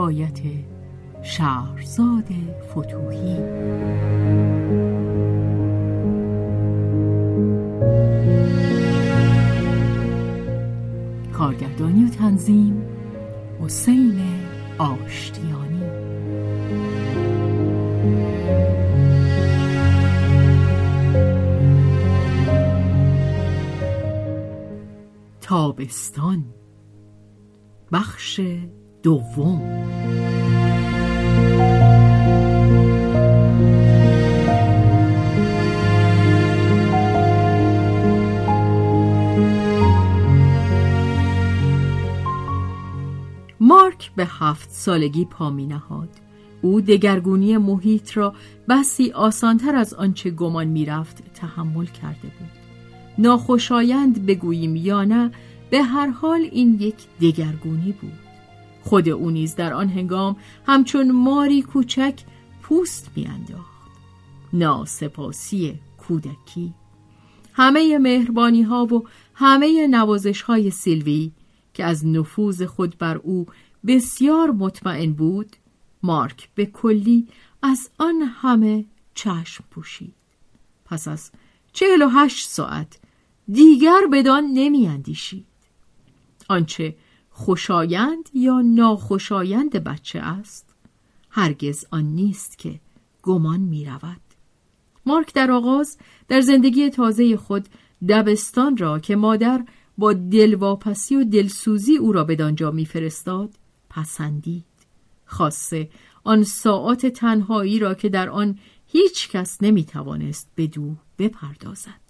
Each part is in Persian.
روایت شهرزاد فتوحی کارگردانی و تنظیم حسین آشتیانی. تابستان بخش دوم مارک به هفت سالگی پا می نهاد. او دگرگونی محیط را بسی آسانتر از آنچه گمان می رفت تحمل کرده بود. ناخوشایند بگوییم یا نه به هر حال این یک دگرگونی بود. خود او نیز در آن هنگام همچون ماری کوچک پوست میانداخت. ناسپاسی کودکی. همه مهربانی ها و همه نوازش های سیلوی که از نفوذ خود بر او بسیار مطمئن بود مارک به کلی از آن همه چشم پوشید. پس از چهل و هشت ساعت دیگر بدان نمی اندیشید آنچه خوشایند یا ناخوشایند بچه است؟ هرگز آن نیست که گمان می رود مارک در آغاز در زندگی تازه خود دبستان را که مادر با دلواپسی و دلسوزی او را به دانجا میفرستاد پسندید. خاصه آن ساعات تنهایی را که در آن هیچ کس نمی توانست به دو بپردازد.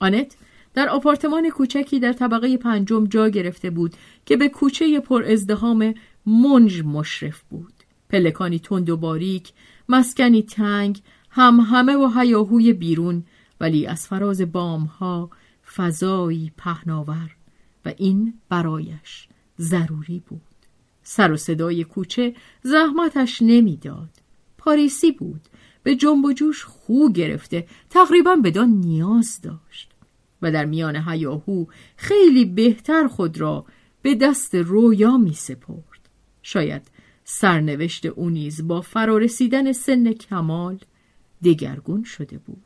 آنت در آپارتمان کوچکی در طبقه پنجم جا گرفته بود که به کوچه پر ازدهام منج مشرف بود. پلکانی تند و باریک مسکنی تنگ هم همه و هیاهوی بیرون ولی از فراز بامها فضایی پهناور و این برایش ضروری بود. سر و صدای کوچه زحمتش نمی‌داد. پاریسی بود. به جنب و جوش خو گرفته تقریبا بدان نیاز داشت. و در میان هیاهو خیلی بهتر خود را به دست رویا می سپرد. شاید سرنوشت او نیز با فرارسیدن سن کمال دگرگون شده بود.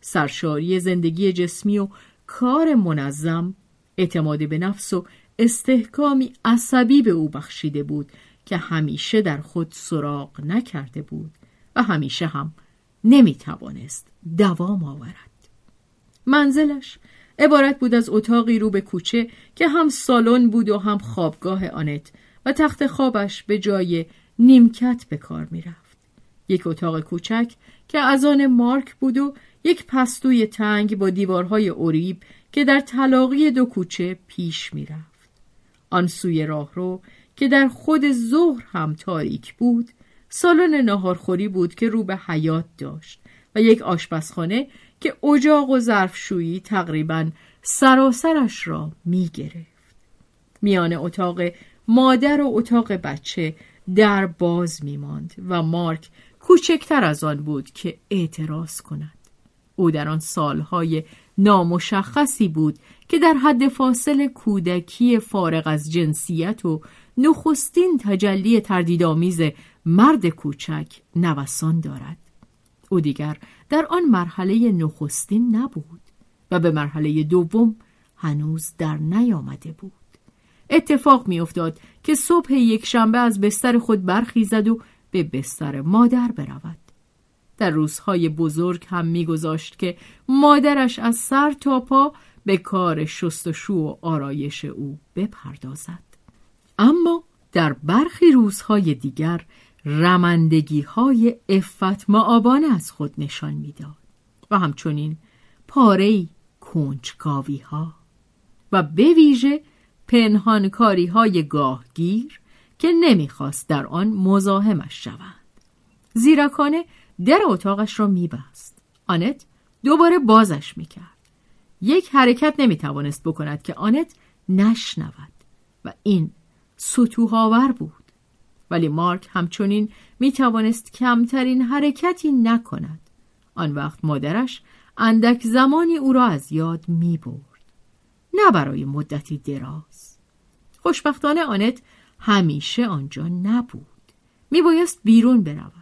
سرشاری زندگی جسمی و کار منظم اعتماد به نفس و استحکامی عصبی به او بخشیده بود که همیشه در خود سراغ نکرده بود و همیشه هم نمی‌توانست دوام آورد. منزلش عبارت بود از اتاقی رو به کوچه که هم سالن بود و هم خوابگاه آنت و تخت خوابش به جای نیمکت به کار می‌رفت یک اتاق کوچک که از آن مارک بود و یک پستوی تنگ با دیوارهای اوریب که در طلاقی دو کوچه پیش می‌رفت. آن سوی راهرو که در خود ظهر هم تاریک بود سالن ناهارخوری بود که رو به حیات داشت و یک آشپزخانه که اجاق و ظرفشویی تقریبا سراسرش را می گرفت. میان اتاق مادر و اتاق بچه در باز می ماند و مارک کوچکتر از آن بود که اعتراض کند. او در آن سالهای نامشخصی بود که در حد فاصل کودکی فارغ از جنسیت و نخستین تجلی تردیدآمیز مرد کوچک نوسان دارد او دیگر در آن مرحله نخستین نبود و به مرحله دوم هنوز در نیامده بود. اتفاق میافتاد که صبح یک شنبه از بستر خود برخیزد و به بستر مادر برود. در روزهای بزرگ هم میگذاشت که مادرش از سر تا پا به کار شستشو و آرایش او بپردازد. اما در برخی روزهای دیگر رمندگی های افت معابانه از خود نشان می‌داد و همچنین پاره کنجکاوی ها و به ویژه پنهانکاری های گاهگیر که نمی‌خواست در آن مزاحمش شوند. زیرکانه در اتاقش را میبست. آنت دوباره بازش می‌کرد. یک حرکت نمی‌توانست بکند که آنت نشنود و این سطوهاور بود. ولی مارک همچنین می‌توانست کمترین حرکتی نکند آن وقت مادرش اندک زمانی او را از یاد می برد. نه برای مدتی دراز. خوشبختانه آنت همیشه آنجا نبود. می بایست بیرون برود.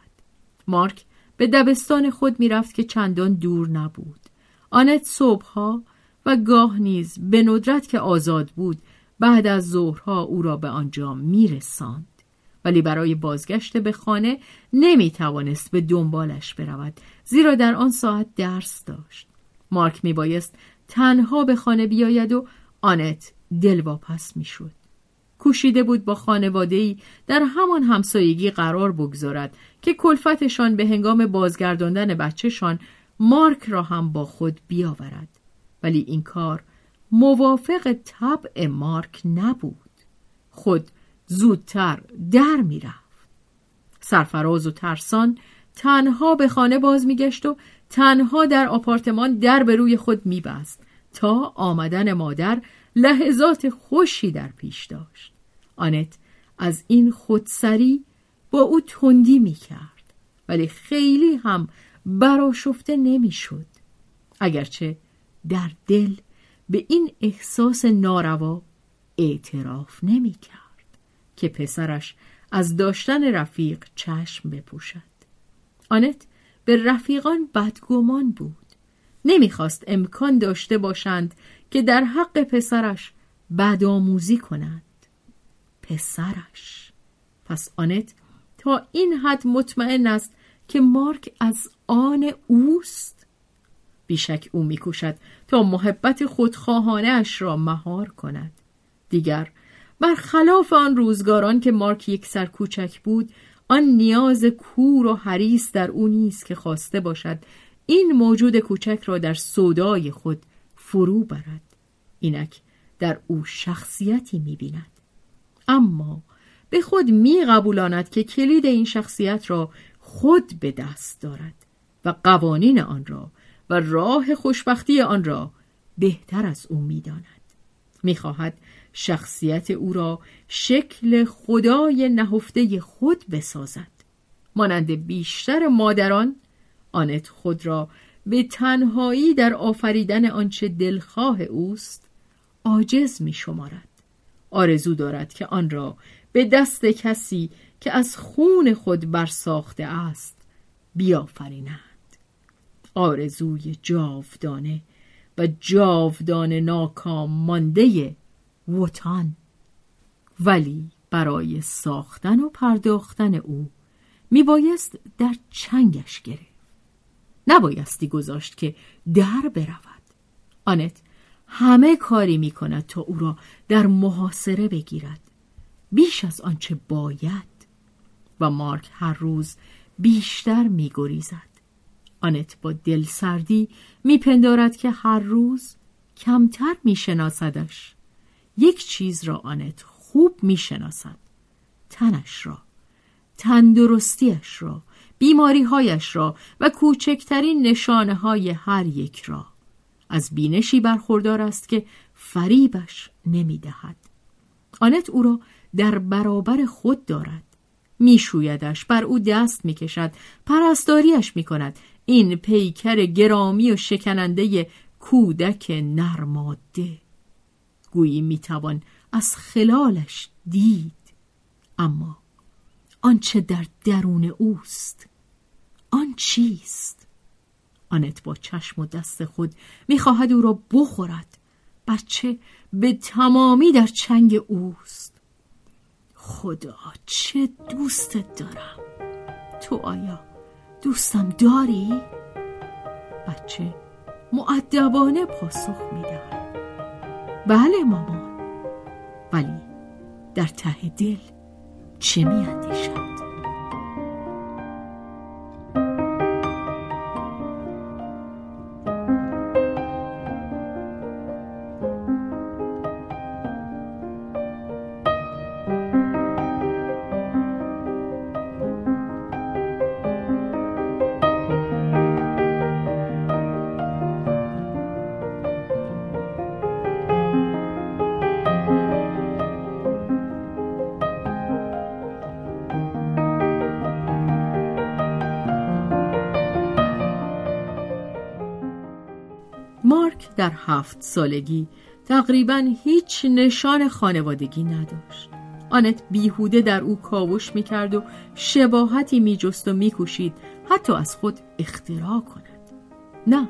مارک به دبستان خود می‌رفت که چندان دور نبود. آنت صبحها و گاه نیز به ندرت که آزاد بود بعد از ظهرها او را به آنجا میرساند. ولی برای بازگشت به خانه نمی توانست به دنبالش برود زیرا در آن ساعت درس داشت. مارک می بایست تنها به خانه بیاید و آنت دلواپس می شد کوشیده بود با خانواده‌ای در همان همسایگی قرار بگذارد که کلفتشان به هنگام بازگرداندن بچهشان مارک را هم با خود بیاورد. ولی این کار موافق طبع مارک نبود. خود زودتر در می‌رفت. سرفراز و ترسان تنها به خانه باز میگشت و تنها در آپارتمان در به روی خود میبست تا آمدن مادر لحظات خوشی در پیش داشت. آنت از این خودسری با او تندی می‌کرد ولی خیلی هم براشفته نمی‌شد. اگرچه در دل به این احساس ناروا اعتراف نمی‌کرد. که پسرش از داشتن رفیق چشم بپوشد. آنت به رفیقان بدگمان بود. نمی‌خواست امکان داشته باشند که در حق پسرش بدآموزی کنند. پسرش. پس آنت تا این حد مطمئن است که مارک از آن اوست. بیشک او میکوشد تا محبت خودخواهانه اش را مهار کند. دیگر برخلاف آن روزگاران که مارک یک سر کوچک بود آن نیاز کور و حریص در او نیست که خواسته باشد این موجود کوچک را در صدای خود فرو برد. اینک در او شخصیتی می‌بیند. اما به خود میقبولاند که کلید این شخصیت را خود به دست دارد و قوانین آن را و راه خوشبختی آن را بهتر از او می‌داند. می‌خواهد شخصیت او را شکل خدای نهفته خود بسازد. مانند بیشتر مادران آنت خود را به تنهایی در آفریدن آنچه دلخواه اوست عاجز می شمارد آرزو دارد که آن را به دست کسی که از خون خود برساخته است بیافریند. آرزوی جاودانه و جاودانه ناکام مانده وطن. ولی برای ساختن و پرداختن او میبایست در چنگش گرفت. نبایستی گذاشت که در برود. آنت همه کاری می کند تا او را در محاصره بگیرد. بیش از آنچه باید. و مارک هر روز بیشتر می گریزد آنت با دلسردی میپندارد که هر روز کمتر میشناسدش. یک چیز را آنت خوب می‌شناسد. تنش را تندرستیش را بیماریهایش را و کوچکترین نشانه های هر یک را. از بینشی برخوردار است که فریبش نمی‌دهد. آنت او را در برابر خود دارد. میشویدش بر او دست می‌کشد پرستاریش می‌کند. این پیکر گرامی و شکننده کودک نرماده. گویی می‌توان از خلالش دید. اما آنچه در درون اوست آن چیست؟ آنت با چشم و دست خود می‌خواهد او را بخورد بچه به تمامی در چنگ اوست. خدا چه دوستت دارم. تو آیا دوستم داری؟ بچه معدبانه پاسخ می‌دهد. بله مامان. ولی در ته دل چه میاندیشد مارک در هفت سالگی تقریبا هیچ نشان خانوادگی نداشت. آنت بیهوده در او کاوش می‌کرد و شباهتی میجست و میکوشید حتی از خود اختراع کند. نه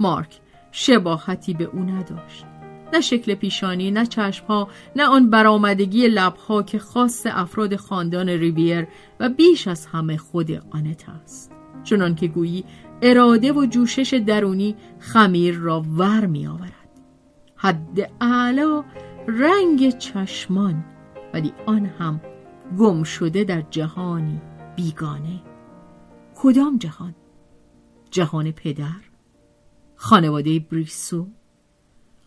مارک شباهتی به او نداشت. نه شکل پیشانی نه چشمها نه آن برآمدگی لبها که خاص افراد خاندان ریویر و بیش از همه خود آنت است. چنان که گویی اراده و جوشش درونی خمیر را ور می آورد حد اعلا رنگ چشمان ولی آن هم گم شده در جهانی بیگانه کدام جهان؟ جهان پدر؟ خانواده بریسو؟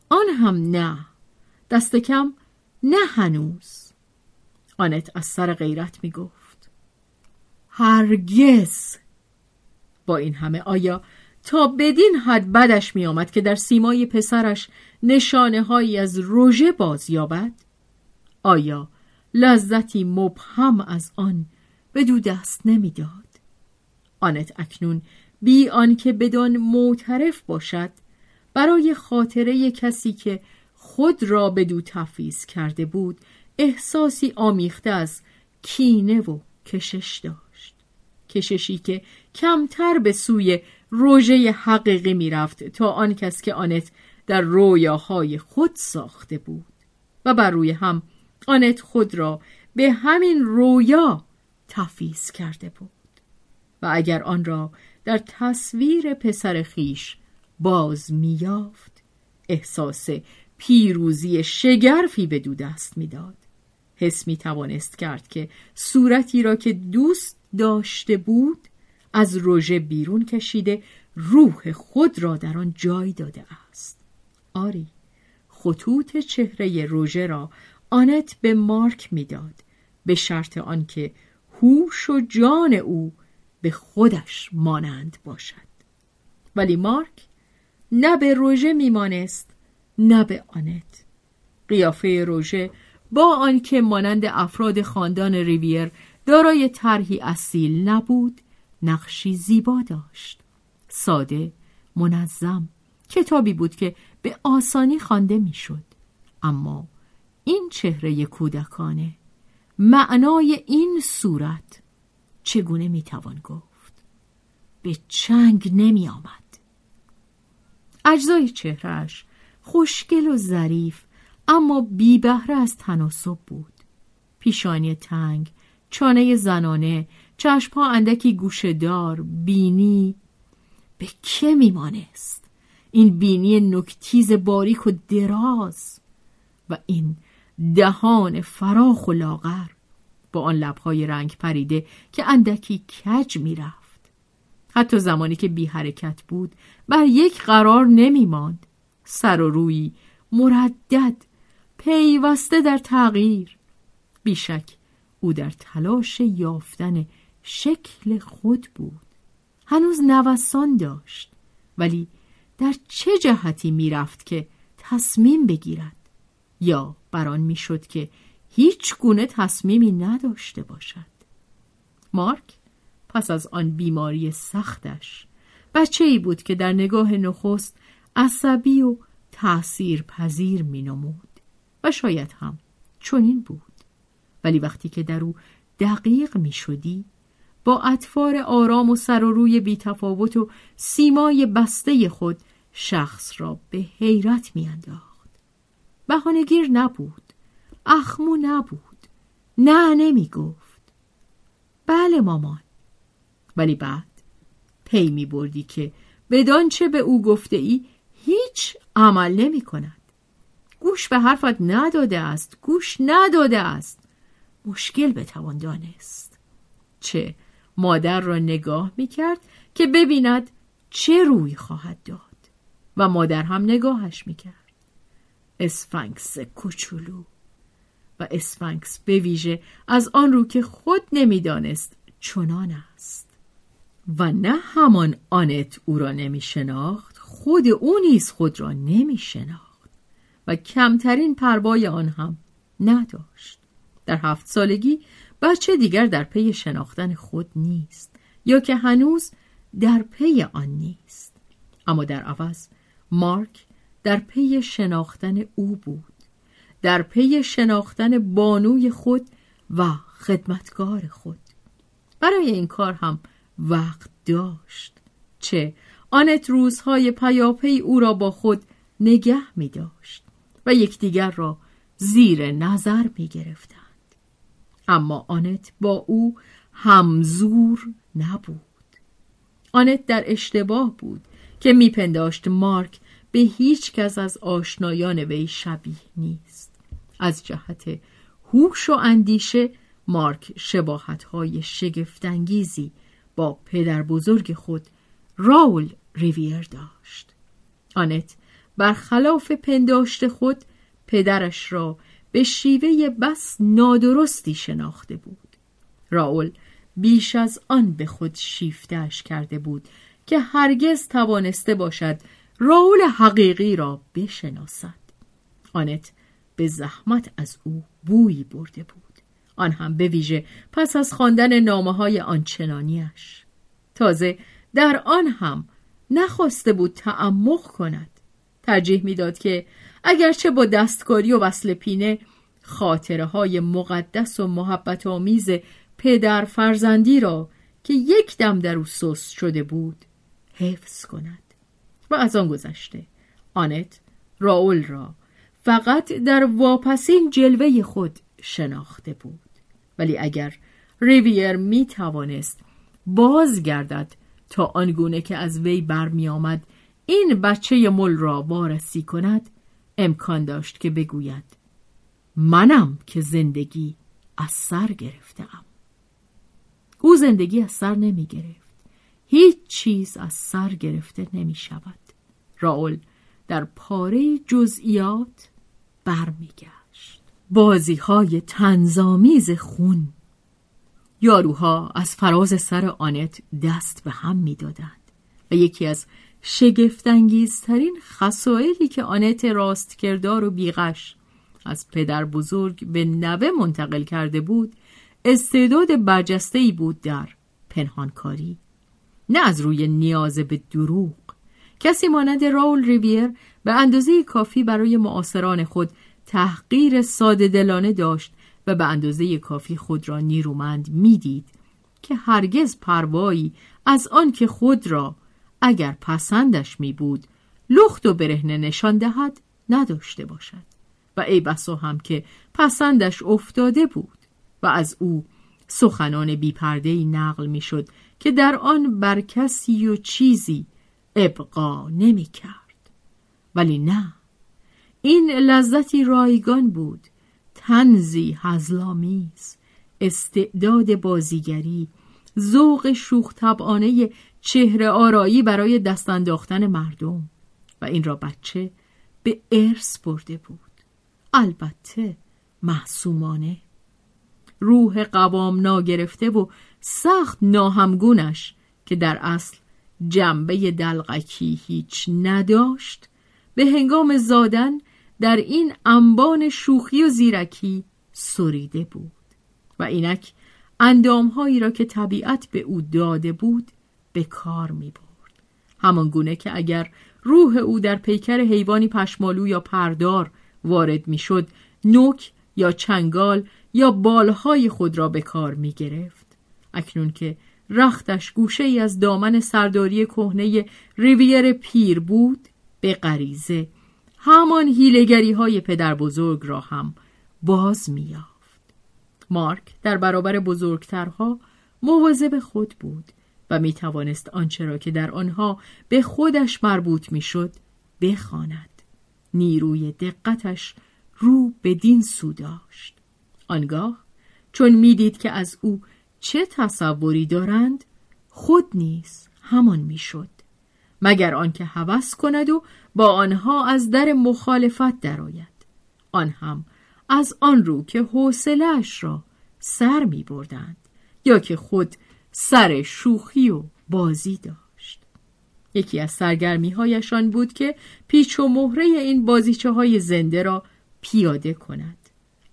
آن هم نه دست کم نه هنوز آنت از سر غیرت می گفت هرگز با این همه آیا تا بدین حد بدش می آمد که در سیمای پسرش نشانه هایی از روژه باز یابد؟ آیا لذتی مبهم از آن به دو دست نمی‌داد؟ آنت اکنون بی آنکه بدان معترف باشد برای خاطره کسی که خود را به دو تفیز کرده بود احساسی آمیخته از کینه و کشش داشت کششی که کمتر به سوی روژه حقیقی می‌رفت تا آن کس که آنت در رویاهای خود ساخته بود و بر روی هم آنت خود را به همین رویا تفیز کرده بود و اگر آن را در تصویر پسر خیش باز میافت احساس پیروزی شگرفی به دو دست می‌داد. حس می توانست کرد که صورتی را که دوست داشته بود از روژه بیرون کشیده روح خود را در آن جای داده است. آری خطوط چهره روژه را آنت به مارک می‌داد به شرط آنکه هوش و جان او به خودش مانند باشد. ولی مارک نه به روژه میمانست نه به آنت. قیافه روژه با آنکه مانند افراد خاندان ریویر دارای طرحی اصیل نبود نقشی زیبا داشت. ساده منظم کتابی بود که به آسانی خوانده می‌شد. اما این چهره کودکانه معنای این صورت چگونه می‌توان گفت؟ به چنگ نمی آمد اجزای چهرهش خوشگل و ظریف اما بی بهره از تناسب بود. پیشانی تنگ چانه زنانه چشمها اندکی گوشهدار بینی. به که میمانست؟ این بینی نکتیز باریک و دراز و این دهان فراخ و لاغر با آن لبهای رنگ پریده که اندکی کج می‌رفت. حتی زمانی که بی حرکت بود بر یک قرار نمی ماند. سر و روی مردد پیوسته در تغییر. بیشک او در تلاش یافتن شکل خود بود. هنوز نوسان داشت ولی در چه جهتی می‌رفت که تصمیم بگیرد؟ یا بران می‌شد که هیچ گونه تصمیمی نداشته باشد؟ مارک پس از آن بیماری سختش بچه ای بود که در نگاه نخست عصبی و تأثیر پذیر می نمود و شاید هم چنین بود. ولی وقتی که در او دقیق می شدی با اطفار آرام و سر و روی بیتفاوت و سیمای بسته خود شخص را به حیرت می انداخت. بهانهگیر نبود اخمو نبود نه نمی گفت بله مامان. ولی بعد پی می بردی که بدان چه به او گفته ای هیچ عمل نمی کند گوش به حرفت نداده است گوش نداده است. مشکل بتوان دانست. چه مادر را نگاه می کرد که ببیند چه روی خواهد داد و مادر هم نگاهش می کرد اسفنکس کوچولو و اسفنکس به ویژه از آن رو که خود نمی‌دانست چنان است. و نه همان آنت او را نمی شناخت خود او نیز خود را نمی شناخت و کمترین پروای آن هم نداشت. در هفت سالگی بچه دیگر در پی شناختن خود نیست یا که هنوز در پی آن نیست. اما در عوض مارک در پی شناختن او بود. در پی شناختن بانوی خود و خدمتگار خود. برای این کار هم وقت داشت چه آنت روزهای پیاپی او را با خود نگه می داشت و یکدیگر را زیر نظر می گرفتند اما آنت با او همزور نبود. آنت در اشتباه بود که میپنداشت مارک به هیچ کس از آشنایان وی شبیه نیست. از جهت هوش و اندیشه مارک شباهت های شگفتانگیزی با پدر بزرگ خود راول ریویر داشت. آنت برخلاف پنداشت خود پدرش را به شیوه بس نادرستی شناخته بود. راول بیش از آن به خود شیفتش کرده بود که هرگز توانسته باشد راول حقیقی را بشناسد. آنت به زحمت از او بویی برده بود. آن هم به ویژه پس از خواندن نامه های آنچنانیش تازه در آن هم نخواسته بود تعمق کند. ترجیح می‌داد که اگرچه با دستکاری و وصل پینه خاطره های مقدس و محبت آمیز پدر فرزندی را که یک دم در او سست شده بود حفظ کند. و از آن گذشته آنت راول را فقط در واپسین جلوه خود شناخته بود. ولی اگر ریویر می توانست بازگردد تا آنگونه که از وی برمی آمد این بچه مل را وارسی کند امکان داشت که بگوید منم که زندگی از سر گرفتم او زندگی از سر نمی گرفت. هیچ چیز از سر گرفته نمی شود. راول در پاره جزئیات برمیگشت بازی های تنظامیز خون. یاروها از فراز سر آنت دست به هم می‌دادند و یکی از شگفتانگیزترین خسائلی که آنت راستکردار و بیغش از پدر بزرگ به نوه منتقل کرده بود استعداد برجسته ای بود در پنهانکاری. نه از روی نیاز به دروغ. کسی مانند راول ریویر به اندازه کافی برای معاصران خود تحقیر ساده دلانه داشت و به اندازه کافی خود را نیرومند می‌دید که هرگز پروایی از آن که خود را اگر پسندش می بود لخت و برهنه نشان دهد نداشته باشد. و ای بسا هم که پسندش افتاده بود و از او سخنان بیپردهی نقل می‌شد که در آن بر کسی و چیزی ابقا نمی کرد ولی نه این لذتی رایگان بود تنزی هزلامیز استعداد بازیگری ذوق شوخ طبعانه چهره آرایی برای دست انداختن مردم و این را بچه به ارث برده بود. البته محسومانه روح قوام ناگرفته و سخت ناهمگونش که در اصل جنبه دلغکی هیچ نداشت به هنگام زادن در این انبان شوخی و زیرکی سریده بود و اینک اندامهایی را که طبیعت به او داده بود به کار می برد. همان گونه که اگر روح او در پیکر حیوانی پشمالو یا پردار وارد می شد نوک یا چنگال یا بالهای خود را به کار می گرفت. اکنون که رختش گوشه ای از دامن سرداری کهنه ریویر پیر بود به غریزه. همان هیلگری های پدر بزرگ را هم باز میافت. مارک در برابر بزرگترها مواظب خود بود. و می توانست آنچه را که در آنها به خودش مربوط می شد بخواند. نیروی دقتش رو به دین سو داشت. آنگاه چون می‌دید که از او چه تصوری دارند خود نیز همان می‌شد مگر آنکه هوس کند و با آنها از در مخالفت درآید آن هم از آن رو که حوصلهاش را سر می بردند یا که خود سر شوخی و بازی داشت. یکی از سرگرمی هایشان بود که پیچ و مهره این بازیچه های زنده را پیاده کند.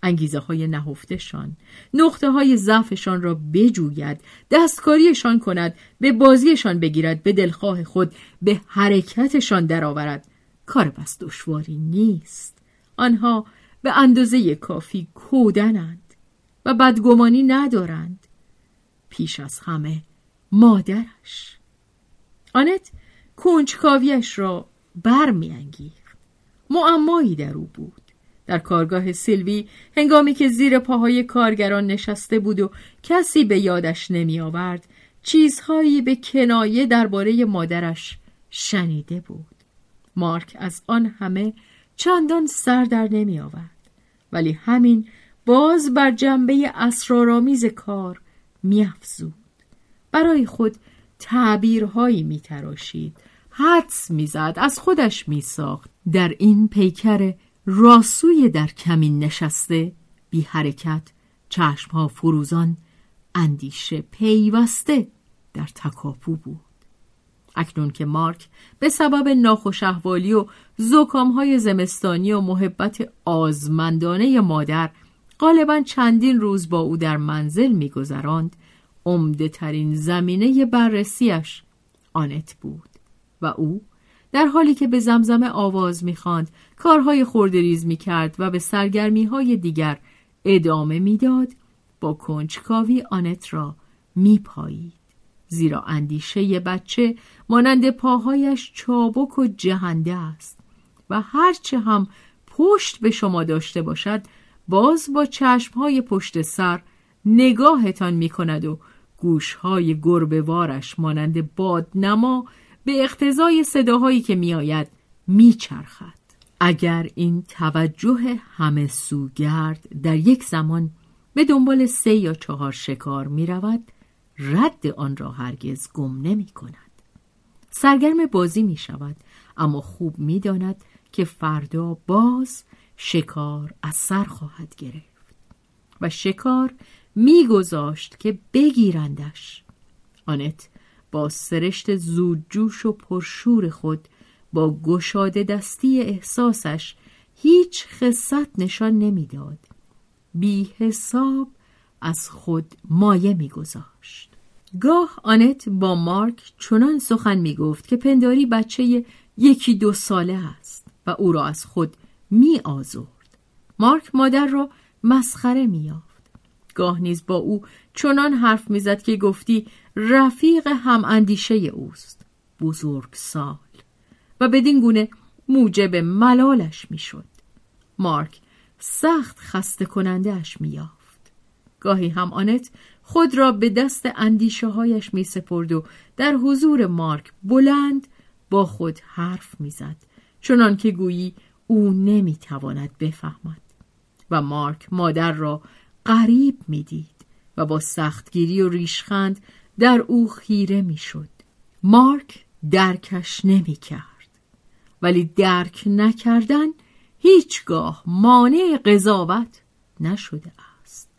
انگیزه های نهفتشان نقطه های ضعفشان را بجوید دستکاریشان کند به بازیشان بگیرد به دلخواه خود به حرکتشان درآورد. کار بس دشواری نیست. آنها به اندازه کافی کودنند و بدگمانی ندارند. پیش از همه مادرش. آنت کنجکاویش را برمیانگیخت. معمایی در او بود. در کارگاه سیلوی هنگامی که زیر پاهای کارگران نشسته بود و کسی به یادش نمی آورد چیزهایی به کنایه درباره مادرش شنیده بود. مارک از آن همه چندان سر در نمی آورد ولی همین باز بر جنبه اسرارآمیز کار میافزود. برای خود تعبیرهایی میتراشید. حدس می‌زد از خودش میساخت. در این پیکر راسوی در کمین نشسته بی حرکت چشمها فروزان اندیشه پیوسته در تکاپو بود. اکنون که مارک به سبب ناخوش احوالی و های زمستانی و محبت آزمندانه مادر غالبا چندین روز با او در منزل میگذراند. عمده ترین زمینه بررسیش آنت بود و او در حالی که به زمزمه آواز می‌خواند کارهای خوردریز می‌کرد و به سرگرمی های دیگر ادامه می‌داد با کنجکاوی آنت را میپایید. زیرا اندیشه بچه مانند پاهایش چابک و جهنده است و هرچه هم پشت به شما داشته باشد باز با چشمهای پشت سر نگاهتان می کند و گوشهای گربهوارش مانند بادنما به اقتضای صداهایی که میآید میچرخد. اگر این توجه همه سوگرد در یک زمان به دنبال سه یا چهار شکار می رود رد آن را هرگز گم نمی کند سرگرم بازی می شود اما خوب می داند که فردا باز شکار از سر خواهد گرفت و شکار میگذاشت که بگیرندش آنت با سرشت زودجوش و پرشور خود با گشاده دستی احساسش هیچ خصت نشان نمی‌داد. بی حساب از خود مایه میگذاشت. گاه آنت با مارک چنان سخن می گفت که پنداری بچه یکی دو ساله است و او را از خود می آزرد. مارک مادر را مسخره می گاه نیز با او چنان حرف می‌زد که گفتی رفیق هم اندیشه اوست. بزرگ سال. و بدین گونه موجب ملالش می‌شد. مارک سخت خسته کننده اش میافت گاهی هم آنت خود را به دست اندیشه هایش می سپرد و در حضور مارک بلند با خود حرف می‌زد. چنان که گویی او نمی‌تواند بفهمد و مارک مادر را غریب می‌دید و با سختگیری و ریشخند در او خیره می‌شد. مارک درکش نمی کرد. ولی درک نکردن هیچگاه مانع قضاوت نشده است.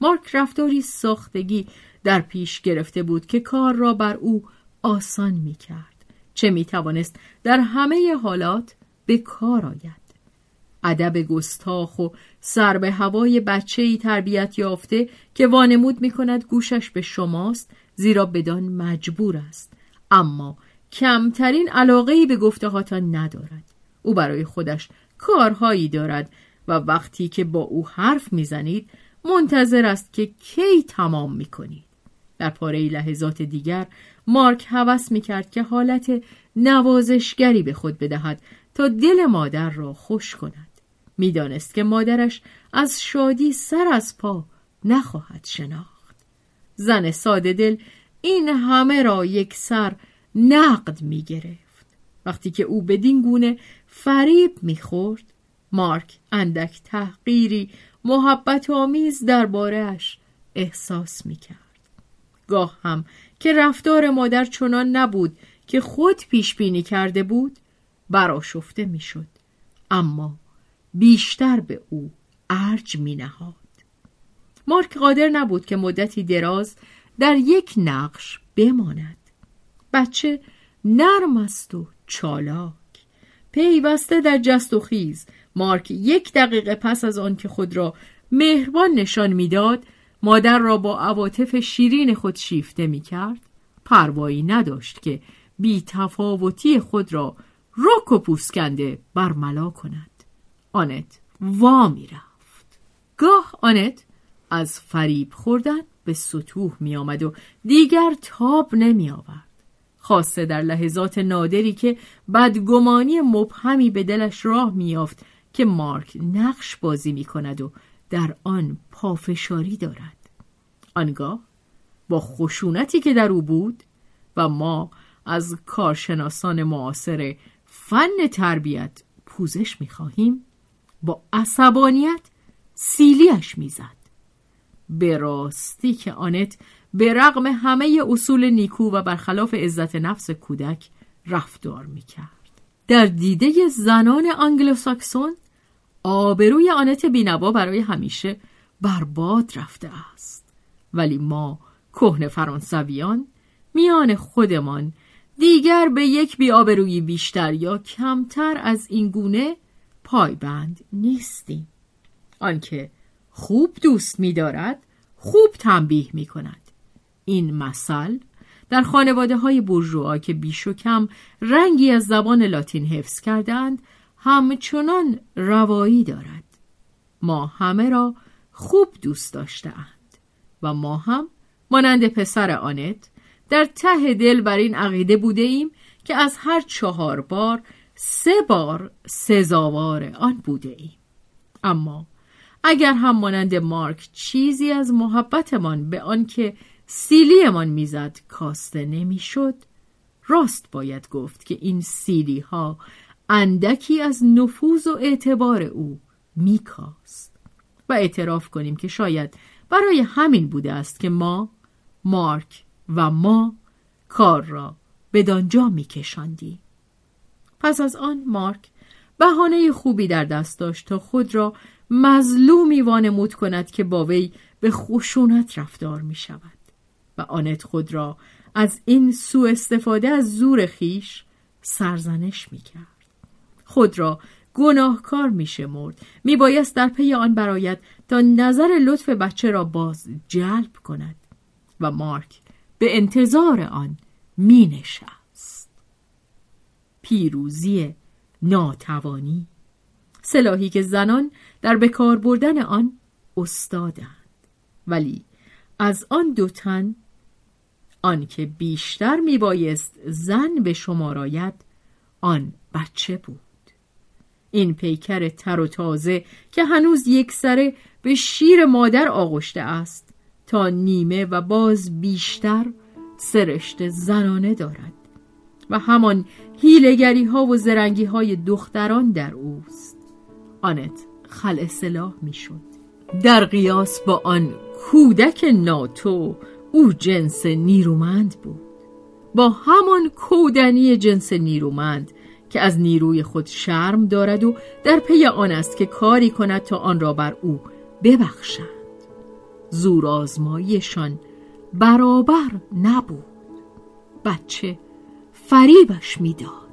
مارک رفتاری ساختگی در پیش گرفته بود که کار را بر او آسان می کرد. چه می توانست در همه حالات به کار آید. ادب گستاخ و سر به هوای بچه ای تربیت یافته که وانمود می کند گوشش به شماست زیرا بدان مجبور است اما کمترین علاقه ای به گفتهاتان ندارد او برای خودش کارهایی دارد و وقتی که با او حرف می‌زنید منتظر است که کی تمام می کنید. در پاره لحظات دیگر مارک هوس می کرد که حالت نوازشگری به خود بدهد تا دل مادر را خوش کند. می‌دانست که مادرش از شادی سر از پا نخواهد شناخت. زن ساده دل این همه را یک سر نقد می گرفت وقتی که او بدین گونه فریب می‌خورد مارک اندک تحقیری محبت آمیز دربارهش احساس می‌کرد. گاه هم که رفتار مادر چنان نبود که خود پیش بینی کرده بود براشفته می‌شد. اما بیشتر به او ارج می نهاد. مارک قادر نبود که مدتی دراز در یک نقش بماند. بچه نرم است و چالاک. پیوسته در جست و خیز مارک یک دقیقه پس از آن که خود را مهربان نشان می‌داد مادر را با عواطف شیرین خود شیفته می کرد پروایی نداشت که بی تفاوتی خود را رک و پوسکنده برملا کند. آنت وا می رفت. گاه آنت از فریب خوردن به سطوح می آمد و دیگر تاب نمی آورد. خاصه در لحظات نادری که بدگمانی مبهمی به دلش راه میافت که مارک نقش بازی می کند و در آن پافشاری دارد. آنگاه با خشونتی که در او بود و ما از کارشناسان معاصر فن تربیت پوزش خواهیم با عصبانیت سیلیش می‌زد. به راستی که آنت به رغم همه اصول نیکو و برخلاف عزت نفس کودک رفتار می‌کرد. در دیده زنان آنگلوساکسون آبروی آنت بینوا برای همیشه برباد رفته است. ولی ما کهن فرانسویان میان خودمان دیگر به یک بیابرویی بیشتر یا کمتر از این گونه پایبند نیستیم. آنکه خوب دوست می‌دارد خوب تنبیه می کند این مثل در خانواده های برجوها که بیش و کم رنگی از زبان لاتین حفظ کردند همچنان روایی دارد. ما همه را خوب دوست داشتهاند و ما هم مانند پسر آنت در ته دل بر این عقیده بوده ایم که از هر چهار بار سه بار سزاوار آن بوده ایم. اما اگر هم مانند مارک چیزی از محبتمان به آنکه سیلیمان می‌زد کاسته نمی‌شد راست باید گفت که این سیلی ها اندکی از نفوذ و اعتبار او میکاست. و اعتراف کنیم که شاید برای همین بوده است که ما مارک و ما کار را بدانجا میکشاندیم پس از آن مارک بهانه خوبی در دست داشت تا خود را مظلومی وانمود کند که با وی به خشونت رفتار می شود و آنت خود را از این سوء استفاده از زور خیش سرزنش می کرد. خود را گناهکار می شمرد می بایست در پی آن براید تا نظر لطف بچه را باز جلب کند و مارک به انتظار آن می نشست. پیروزی ناتوانی. سلاحی که زنان در بکار بردن آن استادند. ولی از آن دو تن آن که بیشتر میبایست زن به شماراید آن بچه بود. این پیکر تر و تازه که هنوز یک سره به شیر مادر آغشته است تا نیمه و باز بیشتر سرشت زنانه دارد و همان هیلگری ها و زرنگی های دختران در اوست. آنت خل سلاح می‌شد. در قیاس با آن کودک ناتو او جنس نیرومند بود. با همان کودنی جنس نیرومند که از نیروی خود شرم دارد و در پی آن است که کاری کند تا آن را بر او ببخشند زور آزماییشان برابر نبود. بچه فریبش می‌داد.